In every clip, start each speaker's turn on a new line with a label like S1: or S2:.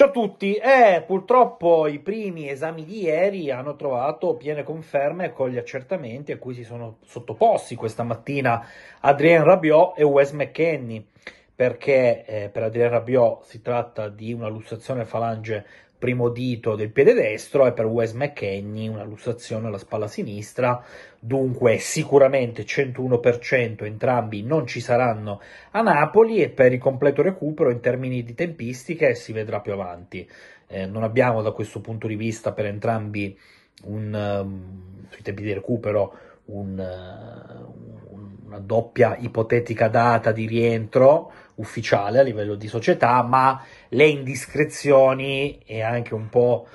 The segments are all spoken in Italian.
S1: Ciao a tutti, eh, purtroppo i primi esami di ieri hanno trovato piene conferme con gli accertamenti a cui si sono sottoposti questa mattina Adrien Rabiot e Wes McKenny, perché eh, per Adrien Rabiot si tratta di una lussazione falange primo dito del piede destro e per Wes McKenny una lussazione alla spalla sinistra, dunque sicuramente 101% entrambi non ci saranno a Napoli e per il completo recupero in termini di tempistiche si vedrà più avanti. Eh, non abbiamo da questo punto di vista per entrambi un, um, sui tempi di recupero un, uh, una doppia ipotetica data di rientro ufficiale a livello di società, ma le indiscrezioni e anche un po'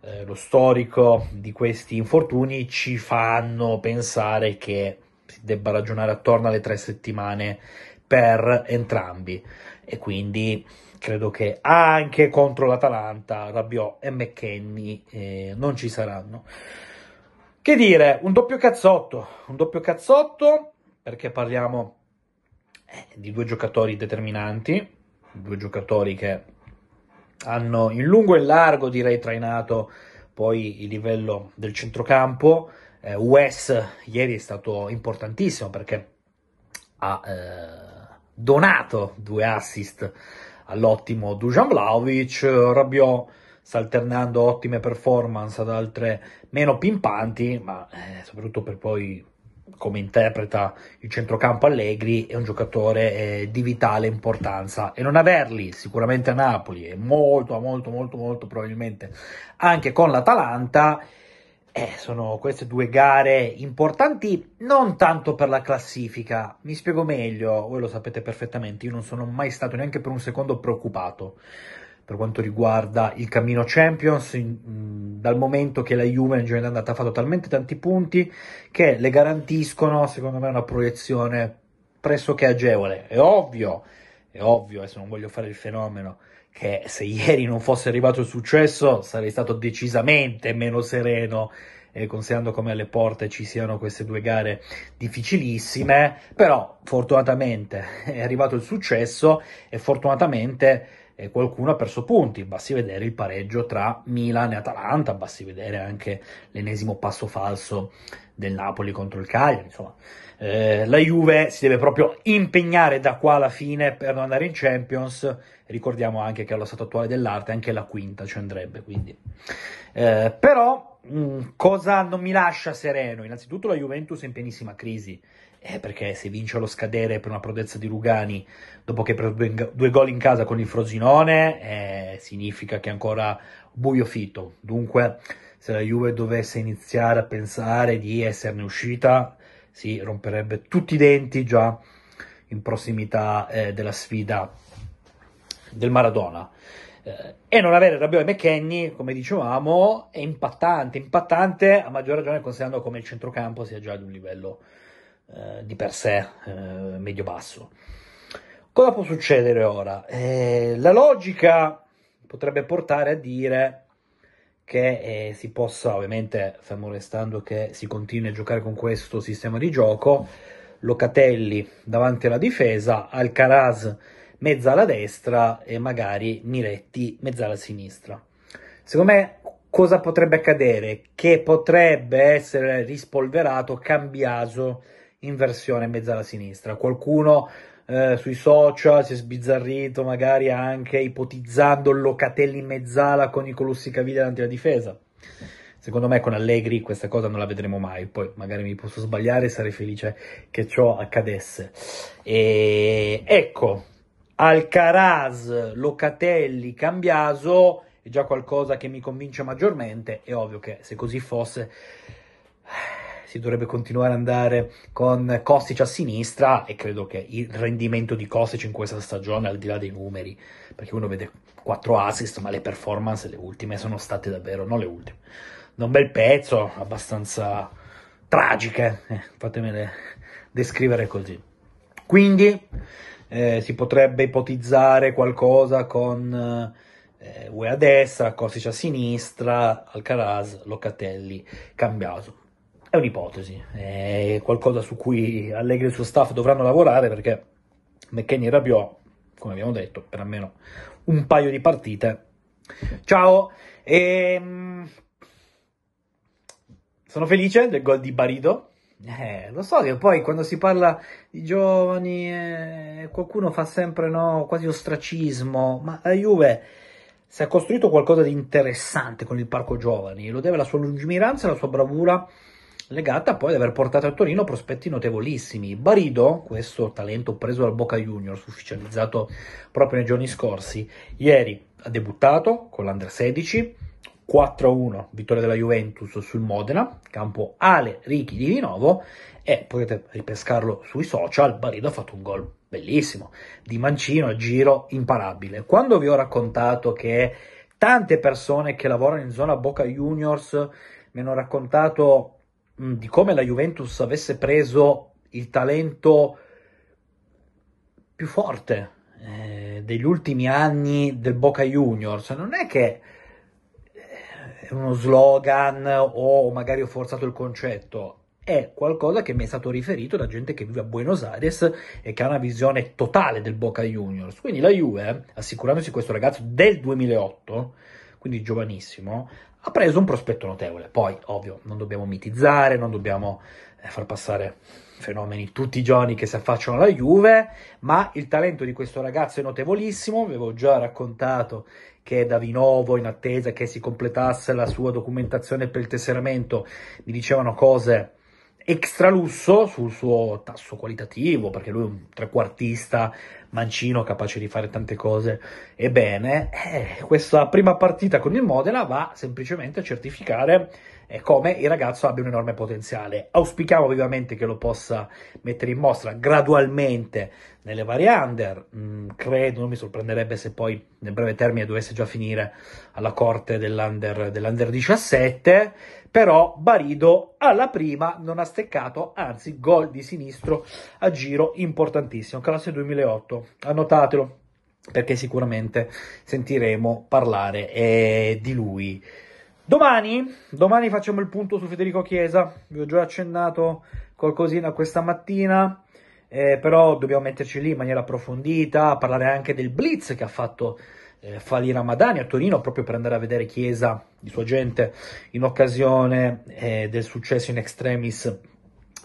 S1: eh, lo storico di questi infortuni ci fanno pensare che si debba ragionare attorno alle tre settimane per entrambi e quindi credo che anche contro l'Atalanta Rabiot e McKenny eh, non ci saranno. Che dire, un doppio cazzotto, un doppio cazzotto perché parliamo di due giocatori determinanti, due giocatori che hanno in lungo e in largo direi trainato poi il livello del centrocampo. Eh, Wes ieri è stato importantissimo perché ha eh, donato due assist all'ottimo Dujan Vlaovic, Rabiot sta alternando ottime performance ad altre meno pimpanti, ma eh, soprattutto per poi come interpreta il centrocampo Allegri, è un giocatore eh, di vitale importanza e non averli sicuramente a Napoli e molto, molto, molto, molto probabilmente anche con l'Atalanta. Eh, sono queste due gare importanti non tanto per la classifica, mi spiego meglio, voi lo sapete perfettamente, io non sono mai stato neanche per un secondo preoccupato per quanto riguarda il cammino Champions, in, dal momento che la Juve in è andata ha fatto talmente tanti punti che le garantiscono, secondo me, una proiezione pressoché agevole. È ovvio, è ovvio, adesso non voglio fare il fenomeno, che se ieri non fosse arrivato il successo sarei stato decisamente meno sereno eh, considerando come alle porte ci siano queste due gare difficilissime, però fortunatamente è arrivato il successo e fortunatamente eh, qualcuno ha perso punti, basti vedere il pareggio tra Milan e Atalanta, basti vedere anche l'ennesimo passo falso del Napoli contro il Cagliari, insomma. Eh, la Juve si deve proprio impegnare da qua alla fine per non andare in Champions. Ricordiamo anche che allo stato attuale dell'arte anche la quinta ci andrebbe. Quindi. Eh, però, mm, cosa non mi lascia sereno? Innanzitutto la Juventus è in pienissima crisi eh, perché se vince allo scadere per una prodezza di Lugani dopo che per due, due gol in casa con il Frosinone, eh, significa che è ancora buio fitto. Dunque, se la Juve dovesse iniziare a pensare di esserne uscita, si romperebbe tutti i denti già in prossimità eh, della sfida del Maradona. Eh, e non avere Rabiot e McKenny, come dicevamo, è impattante, impattante a maggior ragione considerando come il centrocampo sia già ad un livello eh, di per sé eh, medio-basso. Cosa può succedere ora? Eh, la logica potrebbe portare a dire che eh, si possa, ovviamente, fermo restando che si continui a giocare con questo sistema di gioco, Locatelli davanti alla difesa, Alcaraz mezza alla destra e magari Miretti mezza alla sinistra. Secondo me cosa potrebbe accadere? Che potrebbe essere rispolverato Cambiaso in versione mezza alla sinistra. Qualcuno eh, sui social si è sbizzarrito, magari anche ipotizzando Locatelli in mezzala con Nicolussi Caviglia davanti alla difesa. Secondo me con Allegri questa cosa non la vedremo mai, poi magari mi posso sbagliare sarei felice che ciò accadesse. E ecco, Alcaraz, Locatelli, Cambiaso è già qualcosa che mi convince maggiormente, è ovvio che se così fosse si dovrebbe continuare ad andare con Kostic a sinistra e credo che il rendimento di Kostic in questa stagione, al di là dei numeri, perché uno vede 4 assist, ma le performance, le ultime, sono state davvero, non le ultime, da un bel pezzo, abbastanza tragiche, eh, fatemele descrivere così. Quindi eh, si potrebbe ipotizzare qualcosa con eh, Ue a destra, Kostic a sinistra, Alcaraz, Locatelli, Cambiaso è un'ipotesi, è qualcosa su cui Allegri e il suo staff dovranno lavorare perché McKenny e Rabiot, come abbiamo detto, per almeno un paio di partite Ciao, ehm... sono felice del gol di Barido. Eh, lo so che poi quando si parla di giovani eh, qualcuno fa sempre no, quasi ostracismo, ma la Juve si è costruito qualcosa di interessante con il parco giovani, lo deve alla sua lungimiranza e alla sua bravura legata poi ad aver portato a Torino prospetti notevolissimi. Barido, questo talento preso dal Boca Juniors, ufficializzato proprio nei giorni scorsi, ieri ha debuttato con l'Under 16, 4-1 vittoria della Juventus sul Modena, campo Ale Richi di Vinovo e potete ripescarlo sui social, Barido ha fatto un gol bellissimo, di mancino a giro imparabile. Quando vi ho raccontato che tante persone che lavorano in zona Boca Juniors mi hanno raccontato di come la Juventus avesse preso il talento più forte eh, degli ultimi anni del Boca Juniors, non è che è uno slogan o magari ho forzato il concetto, è qualcosa che mi è stato riferito da gente che vive a Buenos Aires e che ha una visione totale del Boca Juniors. Quindi la Juve, assicurandosi questo ragazzo del 2008, quindi giovanissimo, ha preso un prospetto notevole. Poi, ovvio, non dobbiamo mitizzare, non dobbiamo eh, far passare fenomeni tutti i giorni che si affacciano alla Juve, ma il talento di questo ragazzo è notevolissimo, avevo già raccontato che da Vinovo in attesa che si completasse la sua documentazione per il tesseramento, mi dicevano cose extra lusso sul suo tasso qualitativo, perché lui è un trequartista mancino capace di fare tante cose e bene. Eh, questa prima partita con il Modena va semplicemente a certificare come il ragazzo abbia un enorme potenziale. Auspichiamo vivamente che lo possa mettere in mostra gradualmente nelle varie under. Mm, credo, non mi sorprenderebbe se poi nel breve termine dovesse già finire alla corte dell'under, dell'under 17 però Barido alla prima non ha steccato, anzi gol di sinistro a giro importantissimo, classe 2008, annotatelo perché sicuramente sentiremo parlare eh, di lui. Domani, domani facciamo il punto su Federico Chiesa, vi ho già accennato qualcosina questa mattina, eh, però dobbiamo metterci lì in maniera approfondita, parlare anche del blitz che ha fatto eh, Fali Ramadani a Torino proprio per andare a vedere Chiesa di sua gente in occasione eh, del successo in extremis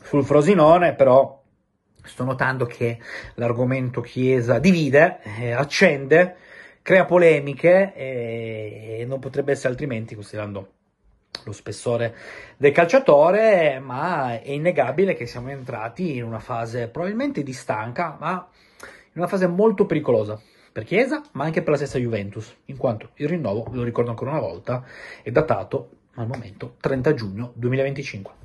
S1: sul Frosinone, però sto notando che l'argomento Chiesa divide, eh, accende, crea polemiche e non potrebbe essere altrimenti considerando lo spessore del calciatore, ma è innegabile che siamo entrati in una fase probabilmente di stanca, ma in una fase molto pericolosa per Chiesa, ma anche per la stessa Juventus, in quanto il rinnovo, ve lo ricordo ancora una volta, è datato al momento 30 giugno 2025.